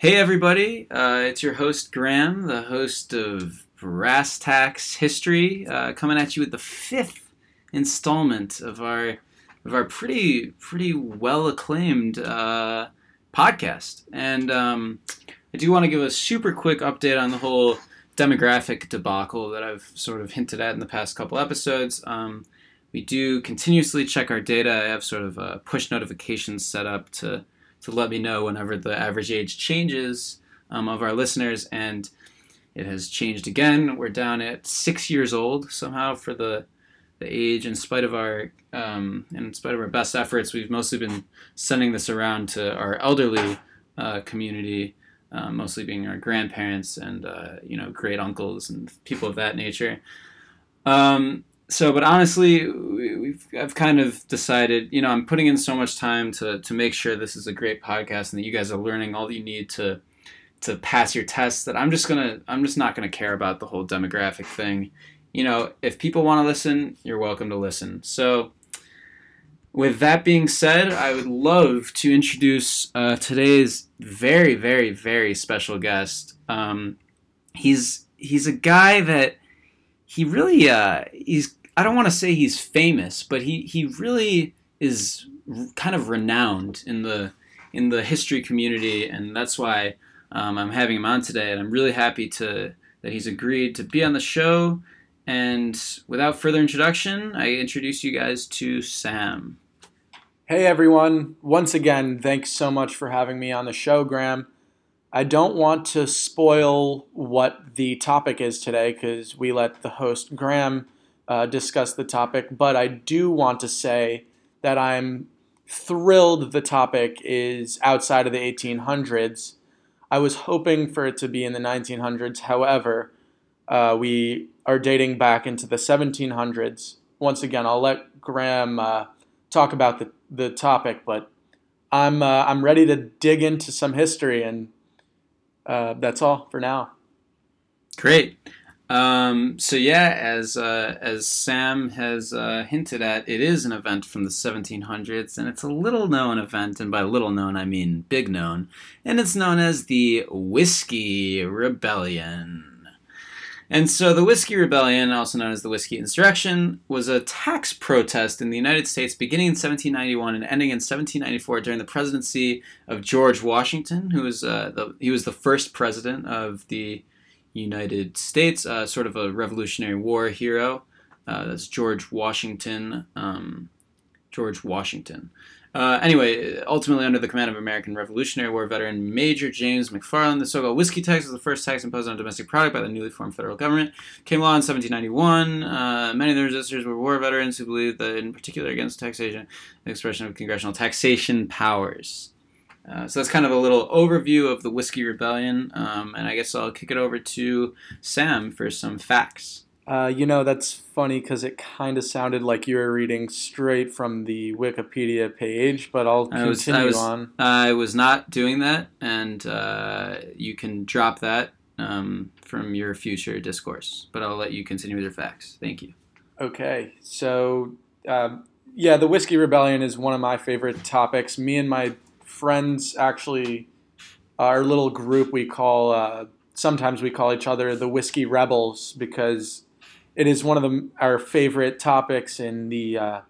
Hey, everybody. Uh, it's your host, Graham, the host of Brass Tacks History, uh, coming at you with the fifth installment of our of our pretty pretty well acclaimed uh, podcast. And um, I do want to give a super quick update on the whole demographic debacle that I've sort of hinted at in the past couple episodes. Um, we do continuously check our data. I have sort of uh, push notifications set up to to let me know whenever the average age changes um, of our listeners, and it has changed again. We're down at six years old somehow for the the age. In spite of our um, in spite of our best efforts, we've mostly been sending this around to our elderly uh, community, uh, mostly being our grandparents and uh, you know great uncles and people of that nature. Um, so, but honestly, we've I've kind of decided, you know, I'm putting in so much time to to make sure this is a great podcast and that you guys are learning all you need to to pass your tests. That I'm just gonna I'm just not gonna care about the whole demographic thing. You know, if people want to listen, you're welcome to listen. So, with that being said, I would love to introduce uh, today's very, very, very special guest. Um, he's he's a guy that he really uh, he's I don't want to say he's famous, but he he really is kind of renowned in the in the history community, and that's why um, I'm having him on today. And I'm really happy to that he's agreed to be on the show. And without further introduction, I introduce you guys to Sam. Hey everyone, once again, thanks so much for having me on the show, Graham. I don't want to spoil what the topic is today because we let the host, Graham, uh, discuss the topic, but I do want to say that I'm thrilled the topic is outside of the 1800s. I was hoping for it to be in the 1900s. However, uh, we are dating back into the 1700s. Once again, I'll let Graham uh, talk about the, the topic, but I'm, uh, I'm ready to dig into some history, and uh, that's all for now. Great. Um, so yeah, as uh, as Sam has uh, hinted at, it is an event from the 1700s, and it's a little known event, and by little known I mean big known, and it's known as the Whiskey Rebellion. And so the Whiskey Rebellion, also known as the Whiskey Insurrection, was a tax protest in the United States beginning in 1791 and ending in 1794 during the presidency of George Washington, who was uh, the, he was the first president of the United States, uh, sort of a Revolutionary War hero. Uh, that's George Washington. Um, George Washington. Uh, anyway, ultimately under the command of American Revolutionary War veteran Major James McFarlane, the so-called whiskey tax was the first tax imposed on domestic product by the newly formed federal government. Came law in 1791. Uh, many of the resistors were war veterans who believed that, in particular, against taxation, the expression of congressional taxation powers. Uh, so that's kind of a little overview of the Whiskey Rebellion, um, and I guess I'll kick it over to Sam for some facts. Uh, you know, that's funny because it kind of sounded like you were reading straight from the Wikipedia page, but I'll continue I was, I was, on. I was not doing that, and uh, you can drop that um, from your future discourse, but I'll let you continue with your facts. Thank you. Okay, so um, yeah, the Whiskey Rebellion is one of my favorite topics. Me and my friends actually, our little group we call, uh, sometimes we call each other the Whiskey Rebels because it is one of the, our favorite topics in the uh,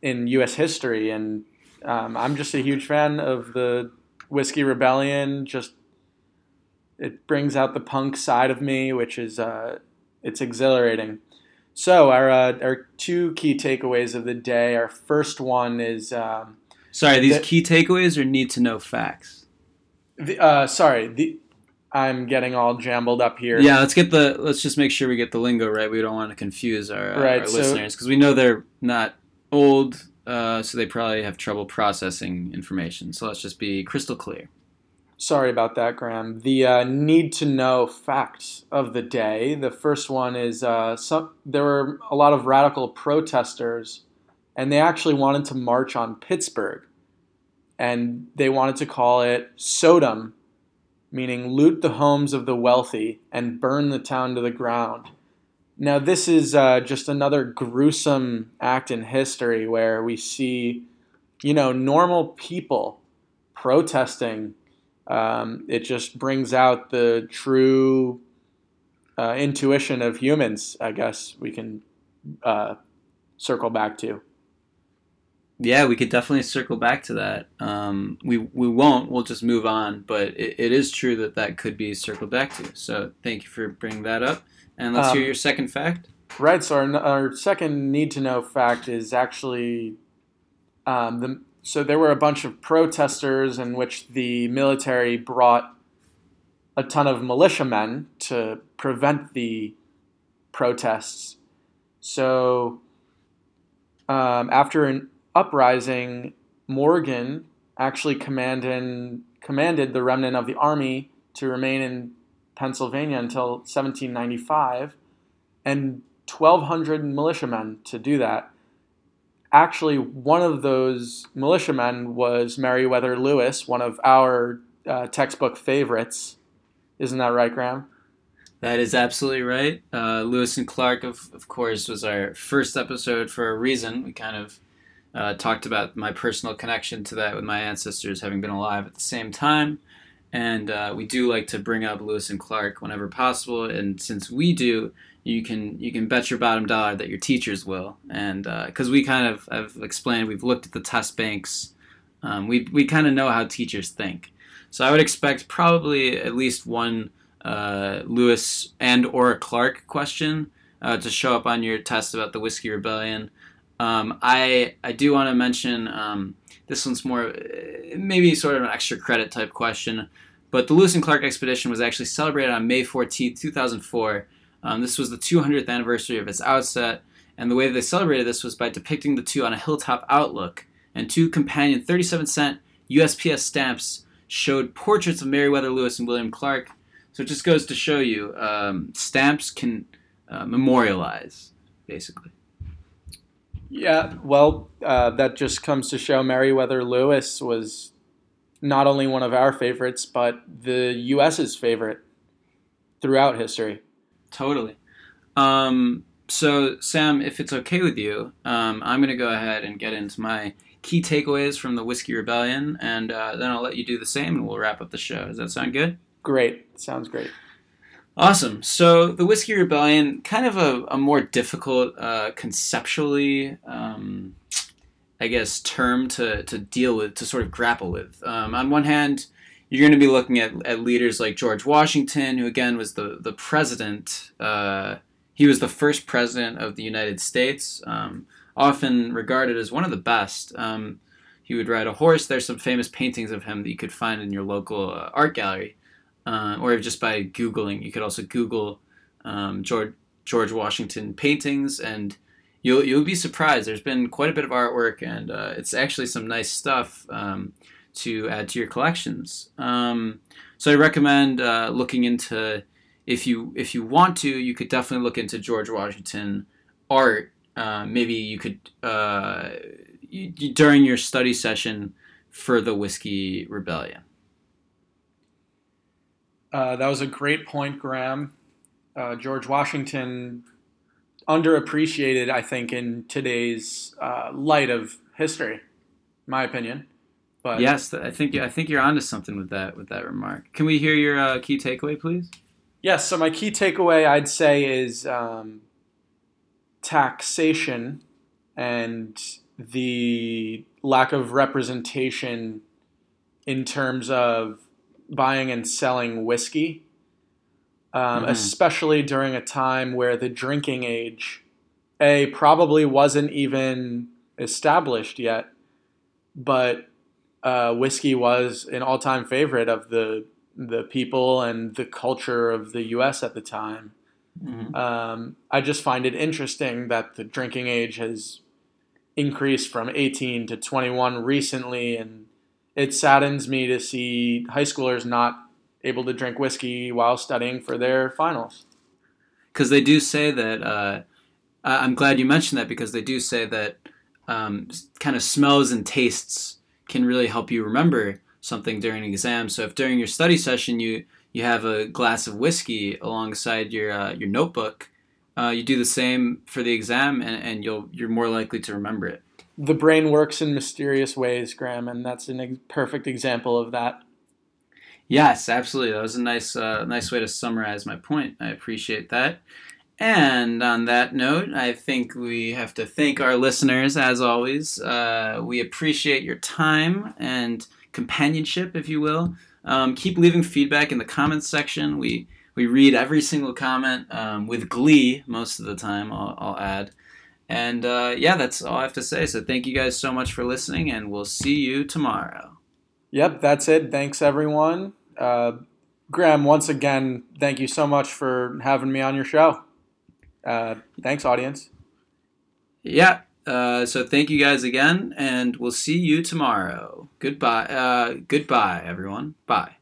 in U.S. history, and um, I'm just a huge fan of the Whiskey Rebellion. Just it brings out the punk side of me, which is uh, it's exhilarating. So our uh, our two key takeaways of the day. Our first one is um, Sorry, these the, key takeaways or need to know facts? The, uh, sorry, the I'm getting all jumbled up here. Yeah, let's get the let's just make sure we get the lingo right. We don't want to confuse our, uh, right, our so, listeners because we know they're not old, uh, so they probably have trouble processing information. So let's just be crystal clear. Sorry about that, Graham. The uh, need to know facts of the day. The first one is uh, some, there were a lot of radical protesters, and they actually wanted to march on Pittsburgh, and they wanted to call it Sodom meaning loot the homes of the wealthy and burn the town to the ground. Now, this is uh, just another gruesome act in history where we see, you know, normal people protesting Um, it just brings out the true uh, intuition of humans. I guess we can uh, circle back to. Yeah, we could definitely circle back to that. Um, we we won't. We'll just move on. But it, it is true that that could be circled back to. So thank you for bringing that up. And let's Um, hear your second fact. Right. So our, our second need to know fact is actually um, the so there were a bunch of protesters in which the military brought a ton of militiamen to prevent the protests. So um, after an uprising, Morgan actually commanded commanded the remnant of the army to remain in Pennsylvania until 1795, and 1,200 militiamen to do that. Actually, one of those militiamen was Meriwether Lewis, one of our uh, textbook favorites. Isn't that right, Graham? That is absolutely right. Uh, Lewis and Clark, of, of course, was our first episode for a reason. We kind of uh, talked about my personal connection to that with my ancestors having been alive at the same time. And uh, we do like to bring up Lewis and Clark whenever possible. And since we do, you can you can bet your bottom dollar that your teachers will. And because we kind of have explained, we've looked at the test banks. Um, we we kind of know how teachers think. So I would expect probably at least one uh, Lewis and or Clark question uh, to show up on your test about the Whiskey Rebellion. Um, I I do want to mention um, this one's more uh, maybe sort of an extra credit type question, but the Lewis and Clark expedition was actually celebrated on May 14th, 2004. Um, this was the 200th anniversary of its outset, and the way they celebrated this was by depicting the two on a hilltop outlook, and two companion 37 cent USPS stamps showed portraits of Meriwether Lewis and William Clark. So it just goes to show you, um, stamps can uh, memorialize, basically. Yeah, well, uh, that just comes to show Meriwether Lewis was not only one of our favorites, but the U.S.'s favorite throughout history. Totally. Um, so, Sam, if it's okay with you, um, I'm going to go ahead and get into my key takeaways from the Whiskey Rebellion, and uh, then I'll let you do the same, and we'll wrap up the show. Does that sound good? Great. Sounds great. Awesome. So the Whiskey Rebellion, kind of a, a more difficult uh, conceptually, um, I guess, term to, to deal with, to sort of grapple with. Um, on one hand, you're going to be looking at, at leaders like George Washington, who again was the, the president. Uh, he was the first president of the United States, um, often regarded as one of the best. Um, he would ride a horse. There's some famous paintings of him that you could find in your local uh, art gallery uh, or just by googling. You could also Google um, George George Washington paintings, and you'll you'll be surprised. There's been quite a bit of artwork, and uh, it's actually some nice stuff um, to add to your collections. Um, so I recommend uh, looking into if you if you want to, you could definitely look into George Washington art. Uh, maybe you could uh, you, during your study session for the Whiskey Rebellion. Uh, that was a great point, Graham. Uh, George Washington, underappreciated, I think, in today's uh, light of history, my opinion. But Yes, I think I think you're onto something with that with that remark. Can we hear your uh, key takeaway, please? Yes, so my key takeaway I'd say is um, taxation and the lack of representation in terms of buying and selling whiskey, um, Mhm. especially during a time where the drinking age, A, probably wasn't even established yet, but uh, whiskey was an all time favorite of the the people and the culture of the U.S. at the time. Um, I just find it interesting that the drinking age has increased from 18 to 21 recently, and it saddens me to see high schoolers not able to drink whiskey while studying for their finals. Because they do say that. Uh, I'm glad you mentioned that because they do say that um, kind of smells and tastes can really help you remember something during an exam. So if during your study session you you have a glass of whiskey alongside your uh, your notebook, uh, you do the same for the exam, and, and you'll you're more likely to remember it. The brain works in mysterious ways, Graham, and that's a ex- perfect example of that. Yes, absolutely. That was a nice, uh, nice way to summarize my point. I appreciate that. And on that note, I think we have to thank our listeners as always. Uh, we appreciate your time and companionship, if you will. Um, keep leaving feedback in the comments section. We we read every single comment um, with glee most of the time. I'll, I'll add. And uh, yeah, that's all I have to say. So thank you guys so much for listening, and we'll see you tomorrow. Yep, that's it. Thanks, everyone. Uh, Graham, once again, thank you so much for having me on your show. Uh, thanks, audience. Yeah. Uh, so thank you guys again, and we'll see you tomorrow. Goodbye. Uh, goodbye, everyone. Bye.